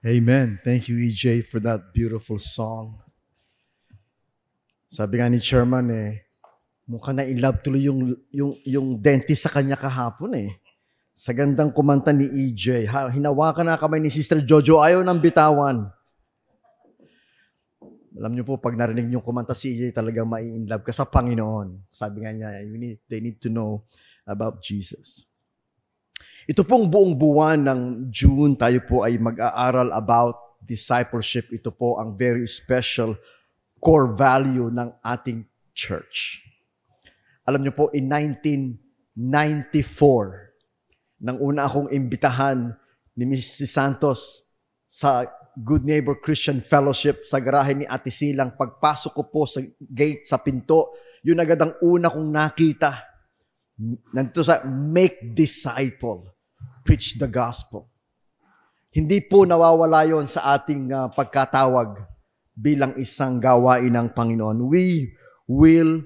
Amen. Thank you, EJ, for that beautiful song. Sabi nga ni Chairman eh, mukha na love tuloy yung, yung, yung dentist sa kanya kahapon eh. Sa gandang kumanta ni EJ. Ha, hinawakan na kamay ni Sister Jojo, ayaw ng bitawan. Alam niyo po, pag narinig niyo kumanta si EJ, talagang mai-in love ka sa Panginoon. Sabi nga niya, you need, they need to know about Jesus. Ito pong buong buwan ng June, tayo po ay mag-aaral about discipleship. Ito po ang very special core value ng ating church. Alam niyo po, in 1994, nang una akong imbitahan ni Mrs. Santos sa Good Neighbor Christian Fellowship sa garahe ni Ate Silang, pagpasok ko po sa gate, sa pinto, yun agad ang una kong nakita. Nandito sa make disciple preach the gospel. Hindi po nawawala yon sa ating uh, pagkatawag bilang isang gawain ng Panginoon. We will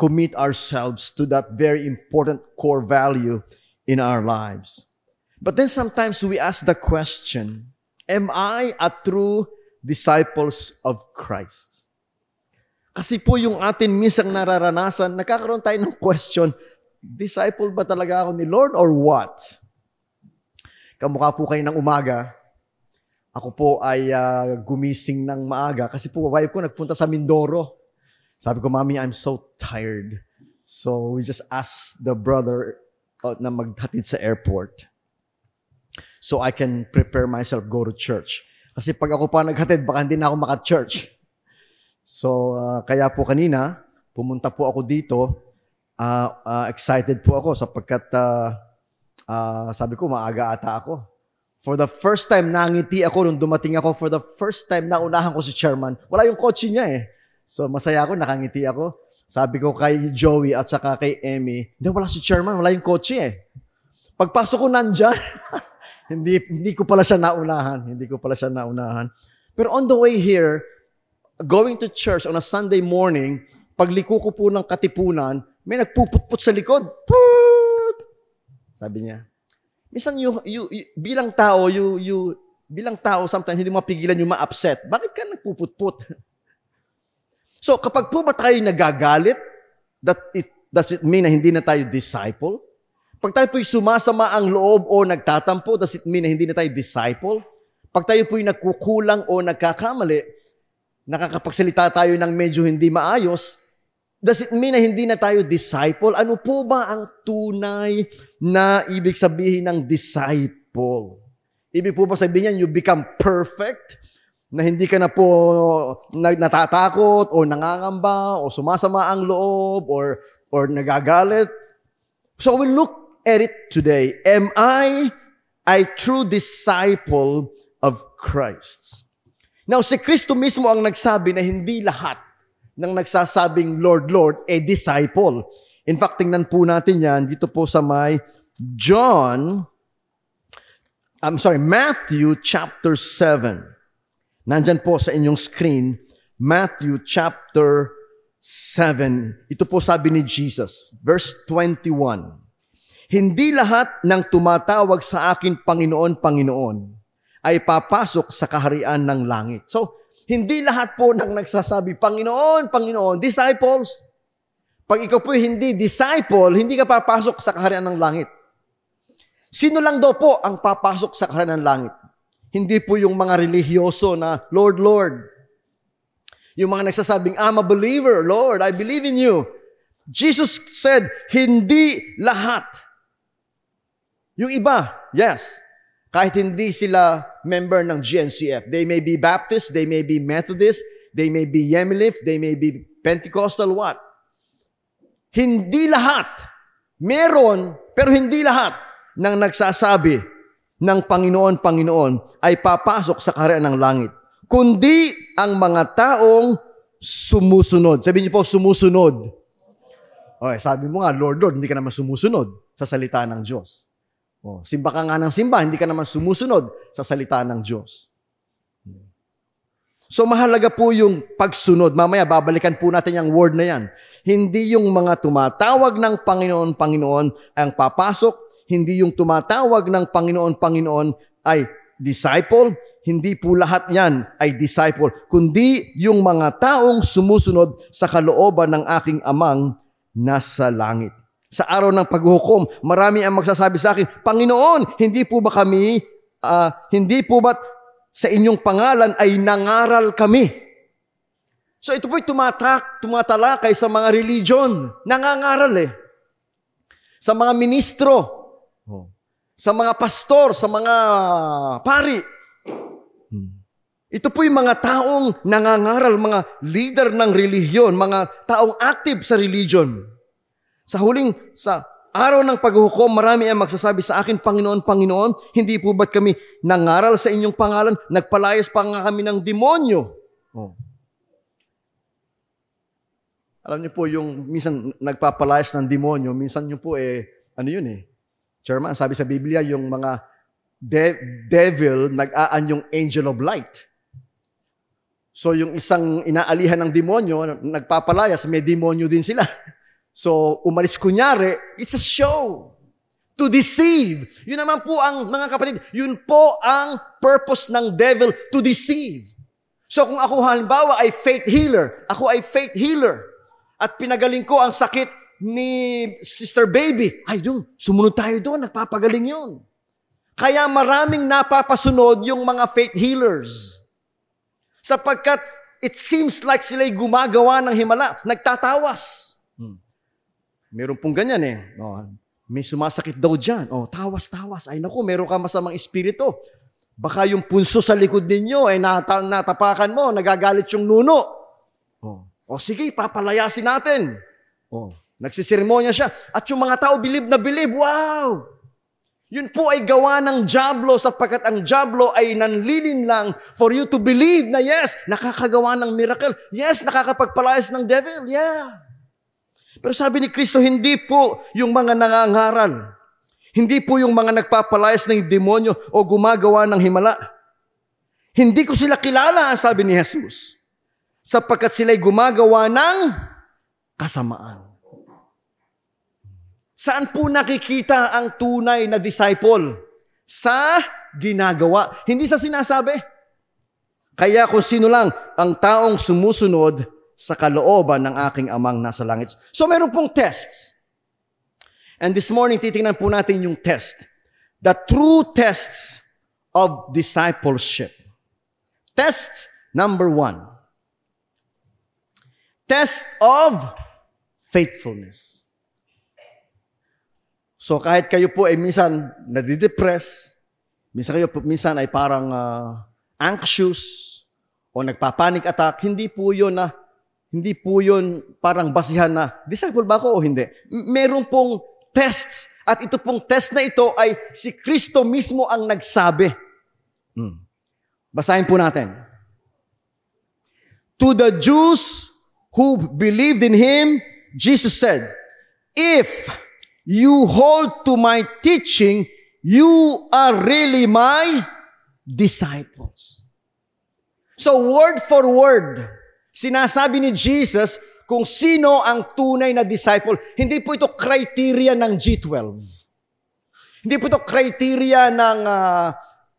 commit ourselves to that very important core value in our lives. But then sometimes we ask the question, am I a true disciples of Christ? Kasi po yung atin misang nararanasan, nakakaroon tayo ng question, disciple ba talaga ako ni Lord or what? Kamukha po kayo ng umaga. Ako po ay uh, gumising ng maaga kasi po wife ko nagpunta sa Mindoro. Sabi ko, Mami, I'm so tired. So we just asked the brother uh, na maghatid sa airport. So I can prepare myself, go to church. Kasi pag ako pa naghatid, baka hindi na ako maka-church. So uh, kaya po kanina, pumunta po ako dito. Uh, uh, excited po ako sapagkat uh, uh, sabi ko, maaga ata ako. For the first time, nangiti ako nung dumating ako. For the first time, naunahan ko si chairman. Wala yung kotse niya eh. So, masaya ako, nakangiti ako. Sabi ko kay Joey at saka kay Emmy, hindi, wala si chairman, wala yung kotse eh. Pagpasok ko nandyan, hindi, hindi ko pala siya naunahan. Hindi ko pala siya naunahan. Pero on the way here, going to church on a Sunday morning, pagliko ko po ng katipunan, may nagpuputput sa likod. Put! Sabi niya. Minsan you, you, you, bilang tao, you, you, bilang tao, sometimes hindi mapigilan yung ma-upset. Bakit ka nagpuputput? so, kapag po ba tayo nagagalit, that it, does it mean na hindi na tayo disciple? Pag tayo po'y sumasama ang loob o nagtatampo, does it mean na hindi na tayo disciple? Pag tayo po'y nagkukulang o nagkakamali, nakakapagsalita tayo ng medyo hindi maayos, Does it mean na hindi na tayo disciple? Ano po ba ang tunay na ibig sabihin ng disciple? Ibig po ba sabihin niyan, you become perfect? Na hindi ka na po natatakot o nangangamba o sumasama ang loob or, or nagagalit? So we look at it today. Am I a true disciple of Christ? Now, si Kristo mismo ang nagsabi na hindi lahat ng nagsasabing Lord, Lord, a disciple. In fact, tingnan po natin yan dito po sa may John, I'm sorry, Matthew chapter 7. Nandyan po sa inyong screen, Matthew chapter 7. Ito po sabi ni Jesus, verse 21. Hindi lahat ng tumatawag sa akin Panginoon, Panginoon ay papasok sa kaharian ng langit. So, hindi lahat po nang nagsasabi, Panginoon, Panginoon, disciples. Pag ikaw po hindi disciple, hindi ka papasok sa kaharian ng langit. Sino lang daw po ang papasok sa kaharian ng langit? Hindi po yung mga religyoso na, Lord, Lord. Yung mga nagsasabing, I'm a believer, Lord, I believe in you. Jesus said, hindi lahat. Yung iba, yes, kahit hindi sila member ng GNCF. They may be Baptist, they may be Methodist, they may be Yemilif, they may be Pentecostal, what? Hindi lahat. Meron, pero hindi lahat ng nagsasabi ng Panginoon, Panginoon ay papasok sa kaharian ng langit. Kundi ang mga taong sumusunod. Sabi niyo po, sumusunod. Okay, sabi mo nga, Lord, Lord, hindi ka naman sumusunod sa salita ng Diyos. Oh, simba ka nga ng simba, hindi ka naman sumusunod sa salita ng Diyos. So mahalaga po yung pagsunod. Mamaya babalikan po natin yung word na yan. Hindi yung mga tumatawag ng Panginoon, Panginoon ang papasok. Hindi yung tumatawag ng Panginoon, Panginoon ay disciple, hindi po lahat yan ay disciple, kundi yung mga taong sumusunod sa kalooban ng aking amang nasa langit. Sa araw ng paghuhukom, marami ang magsasabi sa akin, Panginoon, hindi po ba kami, uh, hindi po ba sa inyong pangalan ay nangaral kami? So ito po'y tumatak, tumatalakay sa mga religion. Nangangaral eh. Sa mga ministro. Oh sa mga pastor, sa mga pari. Ito po yung mga taong nangangaral, mga leader ng relihiyon, mga taong active sa religion. Sa huling, sa araw ng paghuhukom, marami ang magsasabi sa akin, Panginoon, Panginoon, hindi po ba't kami nangaral sa inyong pangalan? Nagpalayas pa nga kami ng demonyo. Oh. Alam niyo po, yung minsan nagpapalayas ng demonyo, minsan niyo po eh, ano yun eh, Chairman, sabi sa Biblia, yung mga de- devil, nag-aan yung angel of light. So yung isang inaalihan ng demonyo, nagpapalayas, may demonyo din sila. So umalis kunyari, it's a show. To deceive. Yun naman po ang, mga kapatid, yun po ang purpose ng devil, to deceive. So kung ako halimbawa ay faith healer, ako ay faith healer, at pinagaling ko ang sakit ni Sister Baby, ay yun, sumunod tayo doon, nagpapagaling yun. Kaya maraming napapasunod yung mga faith healers. Sapagkat it seems like sila'y gumagawa ng himala, nagtatawas. Meron pong ganyan eh. Oh, may sumasakit daw dyan. Oh, tawas-tawas. Ay naku, meron ka masamang espiritu. Baka yung punso sa likod ninyo ay nata- natapakan mo, nagagalit yung nuno. Oh, oh sige, papalayasin natin. Oh, Nagsisirmonya siya. At yung mga tao bilib na bilib. Wow! Yun po ay gawa ng Diablo sapagkat ang Diablo ay nanlilin lang for you to believe na yes, nakakagawa ng miracle. Yes, nakakapagpalayas ng devil. Yeah. Pero sabi ni Kristo, hindi po yung mga nangangaral. Hindi po yung mga nagpapalayas ng demonyo o gumagawa ng himala. Hindi ko sila kilala, sabi ni Jesus. Sapagkat sila'y gumagawa ng kasamaan. Saan po nakikita ang tunay na disciple? Sa ginagawa, hindi sa sinasabi. Kaya kung sino lang ang taong sumusunod sa kalooban ng aking amang nasa langit. So meron pong tests. And this morning, titingnan po natin yung test. The true tests of discipleship. Test number one. Test of faithfulness. So kahit kayo po ay minsan nadidepress, minsan kayo minsan ay parang uh, anxious o nagpa-panic attack, hindi po 'yon na hindi po 'yon parang basihan na disciple ba ako o hindi. Meron pong tests at ito pong test na ito ay si Kristo mismo ang nagsabi. Hmm. Basahin po natin. To the Jews who believed in him, Jesus said, If you hold to my teaching, you are really my disciples. So word for word, sinasabi ni Jesus kung sino ang tunay na disciple. Hindi po ito criteria ng G12. Hindi po ito criteria ng uh, ah,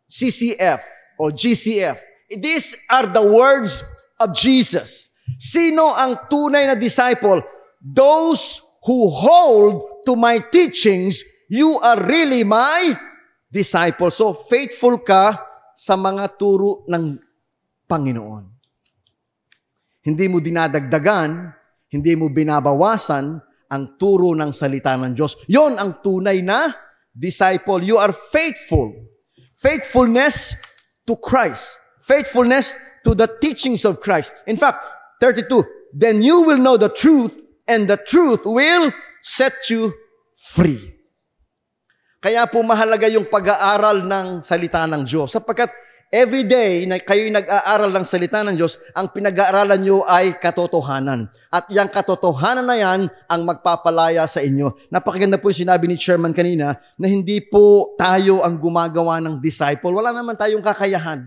CCF o GCF. These are the words of Jesus. Sino ang tunay na disciple? Those who hold to my teachings, you are really my disciple. So, faithful ka sa mga turo ng Panginoon. Hindi mo dinadagdagan, hindi mo binabawasan ang turo ng salita ng Diyos. Yon ang tunay na disciple. You are faithful. Faithfulness to Christ. Faithfulness to the teachings of Christ. In fact, 32, then you will know the truth and the truth will set you free. Kaya po mahalaga yung pag-aaral ng salita ng Diyos. Sapagkat every day na kayo'y nag-aaral ng salita ng Diyos, ang pinag-aaralan nyo ay katotohanan. At yung katotohanan na yan ang magpapalaya sa inyo. Napakaganda po yung sinabi ni Chairman kanina na hindi po tayo ang gumagawa ng disciple. Wala naman tayong kakayahan.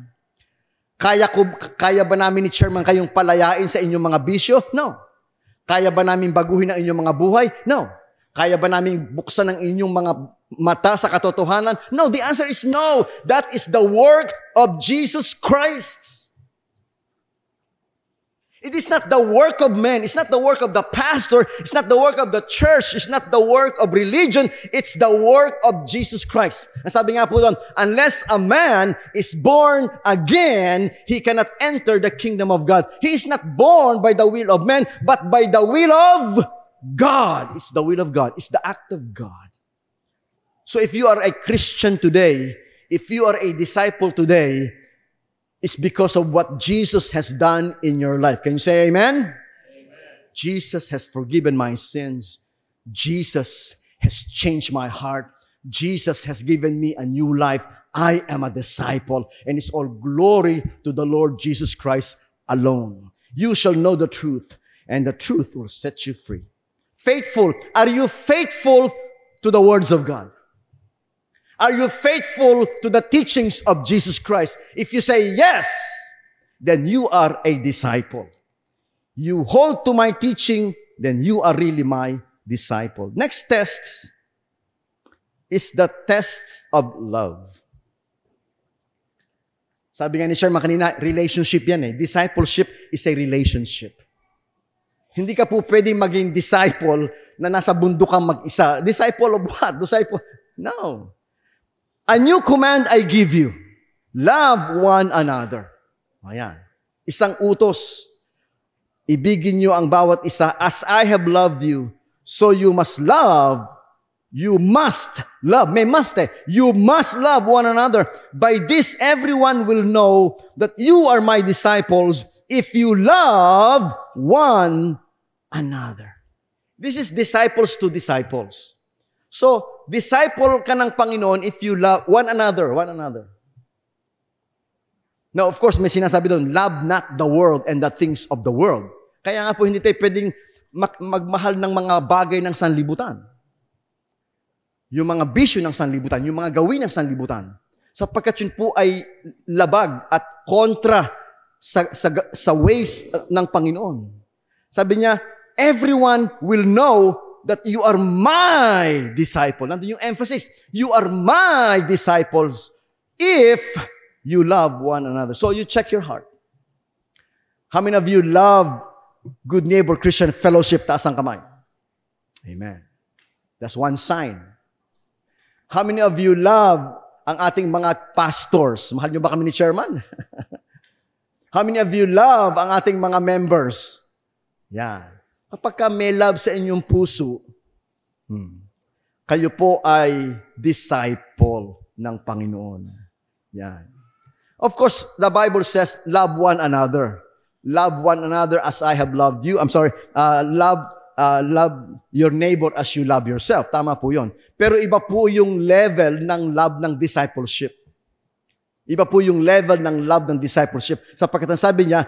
Kaya, ko, kaya ba namin ni Chairman kayong palayain sa inyong mga bisyo? No. Kaya ba namin baguhin ang inyong mga buhay? No. Kaya ba namin buksan ang inyong mga mata sa katotohanan? No, the answer is no. That is the work of Jesus Christ. It is not the work of men. It's not the work of the pastor. It's not the work of the church. It's not the work of religion. It's the work of Jesus Christ. Ang sabi nga po doon, unless a man is born again, he cannot enter the kingdom of God. He is not born by the will of men, but by the will of God. It's the will of God. It's the act of God. So if you are a Christian today, if you are a disciple today, it's because of what Jesus has done in your life. Can you say amen? amen? Jesus has forgiven my sins. Jesus has changed my heart. Jesus has given me a new life. I am a disciple and it's all glory to the Lord Jesus Christ alone. You shall know the truth and the truth will set you free. Faithful. Are you faithful to the words of God? Are you faithful to the teachings of Jesus Christ? If you say yes, then you are a disciple. You hold to my teaching, then you are really my disciple. Next test is the test of love. Sabi nga ni Sherman kanina, relationship yan eh. Discipleship is a relationship. Hindi ka po pwedeng maging disciple na nasa bundok kang mag-isa. Disciple of what? Disciple? No. A new command I give you. Love one another. Ayan. Isang utos. Ibigin niyo ang bawat isa as I have loved you. So you must love. You must love. May must eh. You must love one another. By this, everyone will know that you are my disciples if you love one another. This is disciples to disciples. So, disciple ka ng Panginoon if you love one another, one another. Now, of course, may sinasabi doon, love not the world and the things of the world. Kaya nga po, hindi tayo pwedeng magmahal ng mga bagay ng sanlibutan. Yung mga bisyo ng sanlibutan, yung mga gawin ng sanlibutan. Sapagkat yun po ay labag at kontra sa, sa, sa ways ng Panginoon. Sabi niya, everyone will know that you are my disciple. Nandun yung emphasis. You are my disciples if you love one another. So you check your heart. How many of you love Good Neighbor Christian Fellowship? Taas ang kamay. Amen. That's one sign. How many of you love ang ating mga pastors? Mahal nyo ba kami ni chairman? How many of you love ang ating mga members? Yan. Kapag ka may love sa inyong puso, hmm, kayo po ay disciple ng Panginoon. Yan. Of course, the Bible says, love one another. Love one another as I have loved you. I'm sorry, uh, love uh, love your neighbor as you love yourself. Tama po yon. Pero iba po yung level ng love ng discipleship. Iba po yung level ng love ng discipleship. Sapagkat ang sabi niya,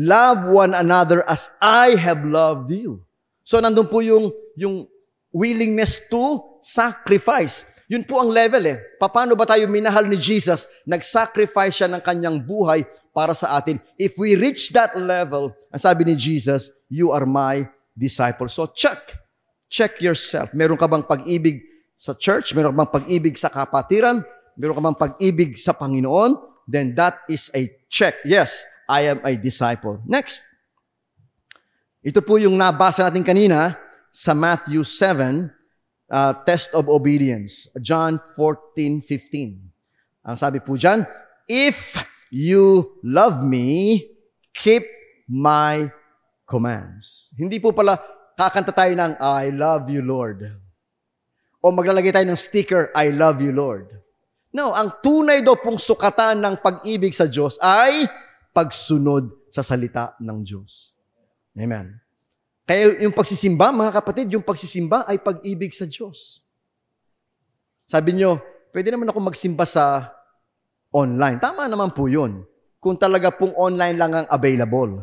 Love one another as I have loved you. So nandun po yung, yung willingness to sacrifice. Yun po ang level eh. Paano ba tayo minahal ni Jesus? Nag-sacrifice siya ng kanyang buhay para sa atin. If we reach that level, ang sabi ni Jesus, you are my disciple. So check. Check yourself. Meron ka bang pag-ibig sa church? Meron ka bang pag-ibig sa kapatiran? Meron ka bang pag-ibig sa Panginoon? Then that is a check. Yes, I am a disciple. Next. Ito po yung nabasa natin kanina sa Matthew 7, uh, test of obedience. John 14:15. Ang sabi po diyan, if you love me, keep my commands. Hindi po pala kakanta tayo ng I love you Lord. O maglalagay tayo ng sticker I love you Lord. No, ang tunay daw pong sukatan ng pag-ibig sa Diyos ay pagsunod sa salita ng Diyos. Amen. Kaya yung pagsisimba, mga kapatid, yung pagsisimba ay pag-ibig sa Diyos. Sabi nyo, pwede naman ako magsimba sa online. Tama naman po yun. Kung talaga pong online lang ang available.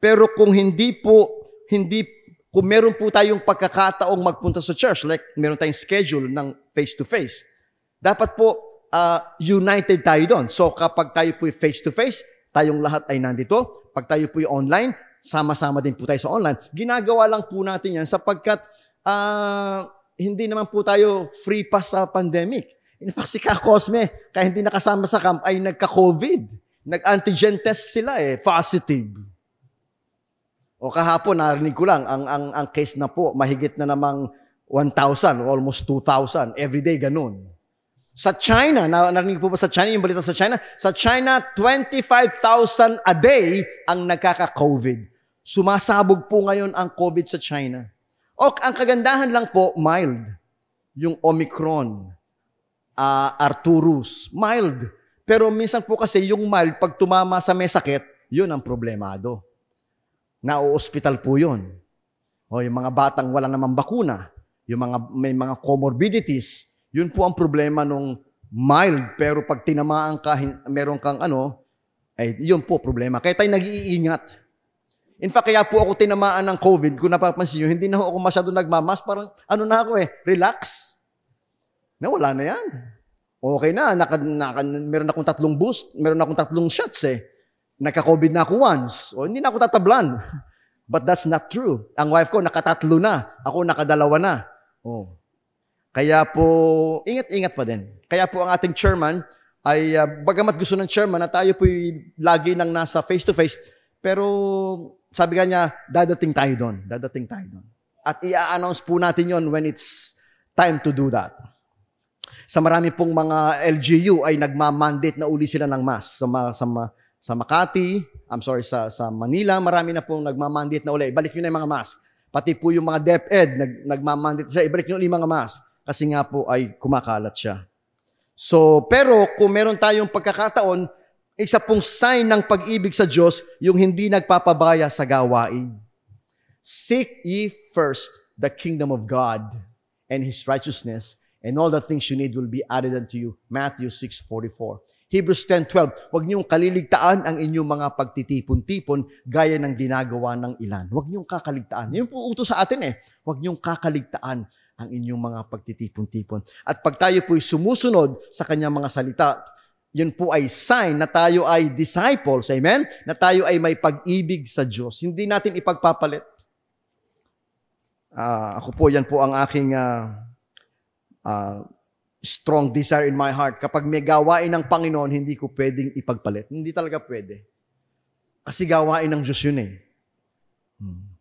Pero kung hindi po, hindi, kung meron po tayong pagkakataong magpunta sa church, like meron tayong schedule ng face-to-face, dapat po uh, united tayo doon. So kapag tayo po face-to-face, tayong lahat ay nandito. Pag tayo po'y online, sama-sama din po tayo sa online. Ginagawa lang po natin yan sapagkat uh, hindi naman po tayo free pass sa pandemic. In fact, si Kakosme, kaya hindi nakasama sa camp, ay nagka-COVID. Nag-antigen test sila eh, positive. O kahapon, narinig ko lang, ang, ang, ang case na po, mahigit na namang 1,000, almost 2,000. Everyday, ganun. Sa China, na, narinig po ba sa China, yung balita sa China? Sa China, 25,000 a day ang nagkaka-COVID. Sumasabog po ngayon ang COVID sa China. O ang kagandahan lang po, mild. Yung Omicron, uh, Arturus, mild. Pero minsan po kasi yung mild, pag tumama sa may sakit, yun ang problemado. Nao-hospital po yun. O yung mga batang wala namang bakuna, yung mga may mga comorbidities, yun po ang problema nung mild, pero pag tinamaan ka, meron kang ano, ay yun po problema. Kaya tayo nag-iingat. In fact, kaya po ako tinamaan ng COVID, kung napapansin nyo, hindi na ako masyado nagmamas, parang ano na ako eh, relax. Na wala na yan. Okay na, naka, naka, meron akong tatlong boost, meron akong tatlong shots eh. Nagka-COVID na ako once, o hindi na ako tatablan. But that's not true. Ang wife ko nakatatlo na, ako nakadalawa na. Oh. Kaya po, ingat-ingat pa din. Kaya po ang ating chairman ay, uh, bagamat gusto ng chairman na tayo po lagi nang nasa face-to-face, pero sabi ka niya, dadating tayo doon. Dadating tayo doon. At i-announce po natin yon when it's time to do that. Sa marami pong mga LGU ay nagma-mandate na uli sila ng mass. Sa, ma, sa, ma, sa Makati, I'm sorry, sa, sa Manila, marami na pong nagma-mandate na uli. Ibalik nyo na yung mga mask. Pati po yung mga DepEd, nag, nagma-mandate sila, ibalik nyo ulit yung mga mask kasi nga po ay kumakalat siya. So, pero kung meron tayong pagkakataon, isa pong sign ng pag-ibig sa Diyos, yung hindi nagpapabaya sa gawain. Seek ye first the kingdom of God and His righteousness, and all the things you need will be added unto you. Matthew 6.44 Hebrews 10.12 Huwag niyong kaliligtaan ang inyong mga pagtitipon-tipon gaya ng ginagawa ng ilan. Huwag niyong kakaligtaan. Yun po utos sa atin eh. Huwag niyong kakaligtaan ang inyong mga pagtitipon-tipon. At pag tayo po'y sumusunod sa kanyang mga salita, yun po ay sign na tayo ay disciples, amen? Na tayo ay may pag-ibig sa Diyos. Hindi natin ipagpapalit. Uh, ako po, yan po ang aking uh, uh, strong desire in my heart. Kapag may gawain ng Panginoon, hindi ko pwedeng ipagpalit. Hindi talaga pwede. Kasi gawain ng Diyos yun eh. Hmm.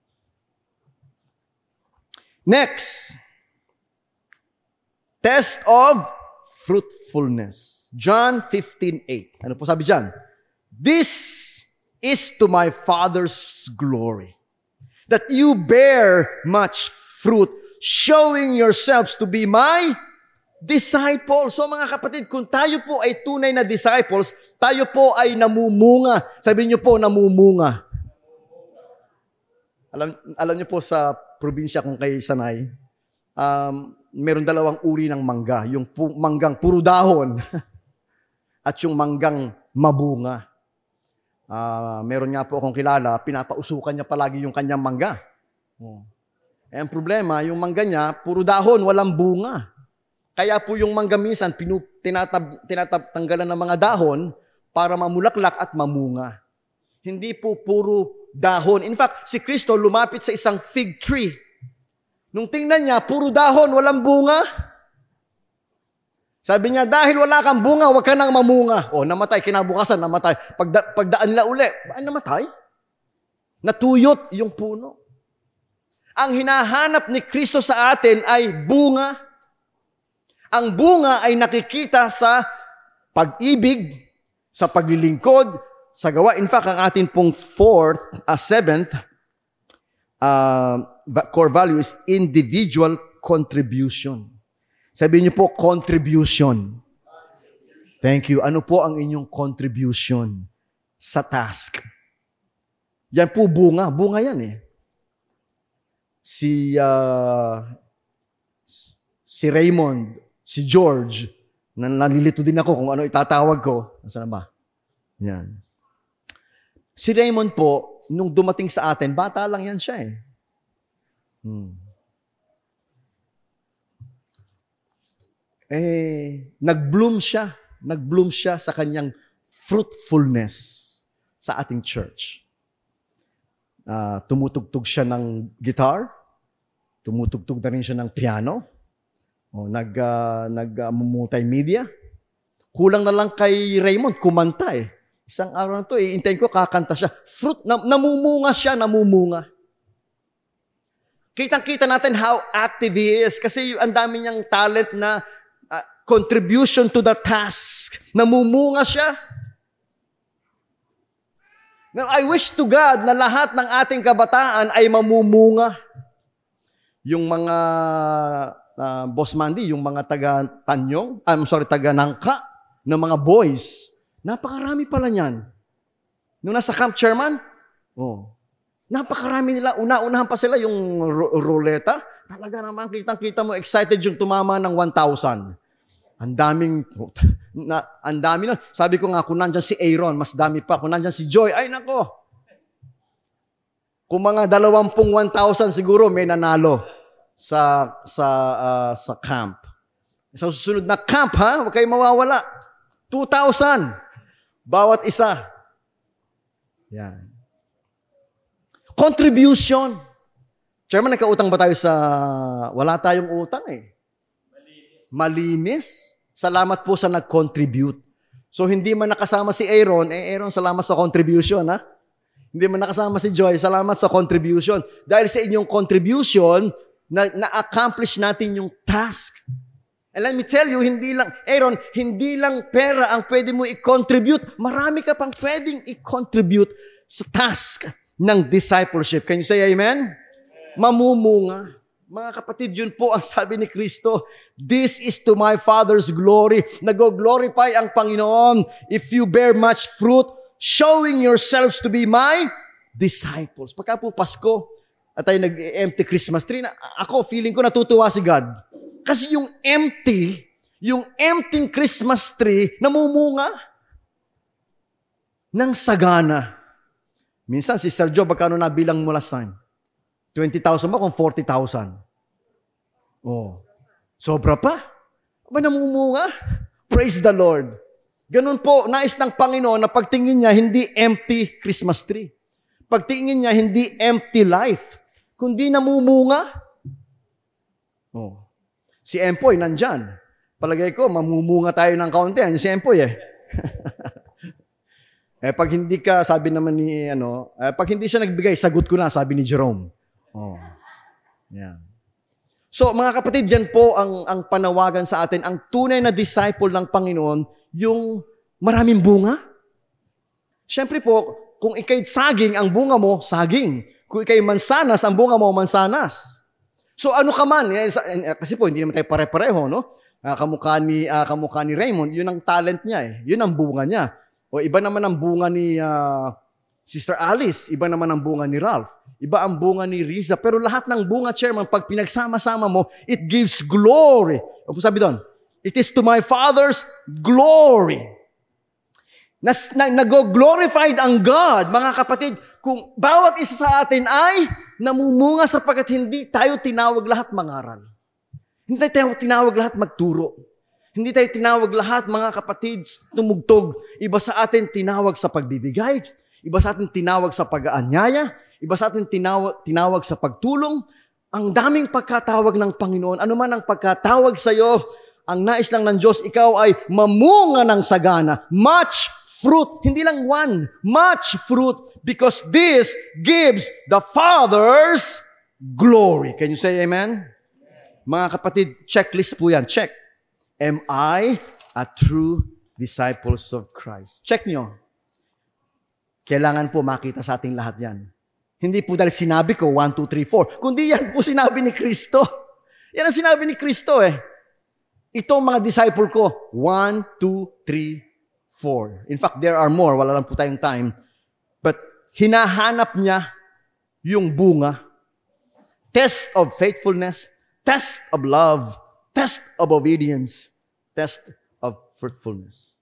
Next, Test of fruitfulness. John 15:8. Ano po sabi diyan? This is to my Father's glory, that you bear much fruit, showing yourselves to be my disciples. So mga kapatid, kung tayo po ay tunay na disciples, tayo po ay namumunga. Sabi niyo po, namumunga. Alam, alam niyo po sa probinsya kung kay Sanay, um, meron dalawang uri ng mangga. Yung pu- manggang puro dahon at yung manggang mabunga. Uh, meron nga po akong kilala, pinapausukan niya palagi yung kanyang mangga. Oh. Eh, ang problema, yung mangga niya, puro dahon, walang bunga. Kaya po yung mangga minsan, pinu, tinatab, tinatab, ng mga dahon para mamulaklak at mamunga. Hindi po puro dahon. In fact, si Kristo lumapit sa isang fig tree Nung tingnan niya, puro dahon, walang bunga. Sabi niya, dahil wala kang bunga, huwag ka nang mamunga. O, namatay, kinabukasan, namatay. Pagda, pagdaan nila uli, ay namatay? Natuyot yung puno. Ang hinahanap ni Kristo sa atin ay bunga. Ang bunga ay nakikita sa pag-ibig, sa paglilingkod, sa gawa. In fact, ang atin pong fourth, uh, seventh, uh, core value is individual contribution. Sabi niyo po, contribution. Thank you. Ano po ang inyong contribution sa task? Yan po bunga. Bunga yan eh. Si, uh, si Raymond, si George, na nalilito din ako kung ano itatawag ko. Nasaan na ba? Yan. Si Raymond po, nung dumating sa atin, bata lang yan siya eh. Hmm. Eh, nag-bloom siya. Nag-bloom siya sa kanyang fruitfulness sa ating church. Uh, tumutugtog siya ng guitar. Tumutugtog na rin siya ng piano. Oh, nag uh, nag uh, multimedia. Kulang na lang kay Raymond kumanta eh. Isang araw na to, iintayin ko kakanta siya. Fruit, na, namumunga siya, namumunga. Kitang-kita natin how active he is kasi ang dami niyang talent na uh, contribution to the task. Namumunga siya. Now, I wish to God na lahat ng ating kabataan ay mamumunga. Yung mga uh, Boss Mandy, yung mga taga Tanyong, I'm sorry, taga Nangka, ng mga boys, napakarami pala niyan. Nung nasa camp chairman, oh, napakarami nila, una-unahan pa sila yung ruleta. Talaga naman, kitang-kita mo, excited yung tumama ng 1,000. Ang daming, na, ang dami na. Sabi ko nga, kung nandyan si Aaron, mas dami pa. Kung nandyan si Joy, ay nako. Kung mga dalawampung 1,000 siguro may nanalo sa sa uh, sa camp. Sa susunod na camp ha, huwag kayo mawawala. 2,000. Bawat isa. Yan. Contribution. Chairman, nagkautang ba tayo sa... Wala tayong utang eh. Malinis. Salamat po sa nag-contribute. So, hindi man nakasama si Aaron, eh Aaron, salamat sa contribution, ha? Hindi man nakasama si Joy, salamat sa contribution. Dahil sa inyong contribution, na, na-accomplish natin yung task. And let me tell you, hindi lang, Aaron, hindi lang pera ang pwede mo i-contribute. Marami ka pang pwedeng i-contribute sa task ng discipleship. Can you say amen? Mamumunga. Mga kapatid, yun po ang sabi ni Kristo. This is to my Father's glory. Nag-glorify ang Panginoon if you bear much fruit, showing yourselves to be my disciples. Pagka po Pasko, at tayo nag-empty Christmas tree, na, ako, feeling ko natutuwa si God. Kasi yung empty, yung empty Christmas tree, namumunga ng sagana. Minsan, Sister Joe, magkano nabilang mo last time? 20,000 ba kung 40,000? Oh. Sobra pa. Aba, namumunga. Praise the Lord. Ganun po, nais ng Panginoon na pagtingin niya, hindi empty Christmas tree. Pagtingin niya, hindi empty life, kundi namumunga. Oh. Si Empoy nandyan. Palagay ko, mamumunga tayo ng kaunti. Yan si Empoy eh. eh, pag hindi ka, sabi naman ni, ano, eh, pag hindi siya nagbigay, sagot ko na, sabi ni Jerome. Oh. Yeah. So, mga kapatid, yan po ang, ang panawagan sa atin. Ang tunay na disciple ng Panginoon, yung maraming bunga. Siyempre po, kung ikay saging, ang bunga mo, saging. Kung ikay mansanas, ang bunga mo, mansanas. So ano ka man, eh, eh, kasi po hindi naman tayo pare-pareho, no? Uh, kamukha ni uh, kamukha ni Raymond, yun ang talent niya eh. Yun ang bunga niya. O iba naman ang bunga ni uh, Sister Alice, iba naman ang bunga ni Ralph. Iba ang bunga ni Riza. Pero lahat ng bunga, chairman, pag pinagsama-sama mo, it gives glory. Ano sabi doon? It is to my Father's glory. Nas, na, nag-glorified ang God, mga kapatid, kung bawat isa sa atin ay namumunga sapagkat hindi tayo tinawag lahat mangaral. Hindi tayo tinawag lahat magturo. Hindi tayo tinawag lahat, mga kapatid, tumugtog. Iba sa atin tinawag sa pagbibigay. Iba sa atin tinawag sa pag-aanyaya. Iba sa atin tinawag, tinawag sa pagtulong. Ang daming pagkatawag ng Panginoon. Ano man ang pagkatawag sa iyo, ang nais lang ng Diyos, ikaw ay mamunga ng sagana. Much fruit. Hindi lang one. Much fruit because this gives the Father's glory. Can you say amen? Mga kapatid, checklist po yan. Check. Am I a true disciples of Christ? Check nyo. Kailangan po makita sa ating lahat yan. Hindi po dahil sinabi ko, 1, 2, 3, 4. Kundi yan po sinabi ni Kristo. Yan ang sinabi ni Kristo eh. Itong mga disciple ko, 1, 2, 3, 4. In fact, there are more. Wala lang po tayong time hinahanap niya yung bunga. Test of faithfulness, test of love, test of obedience, test of fruitfulness.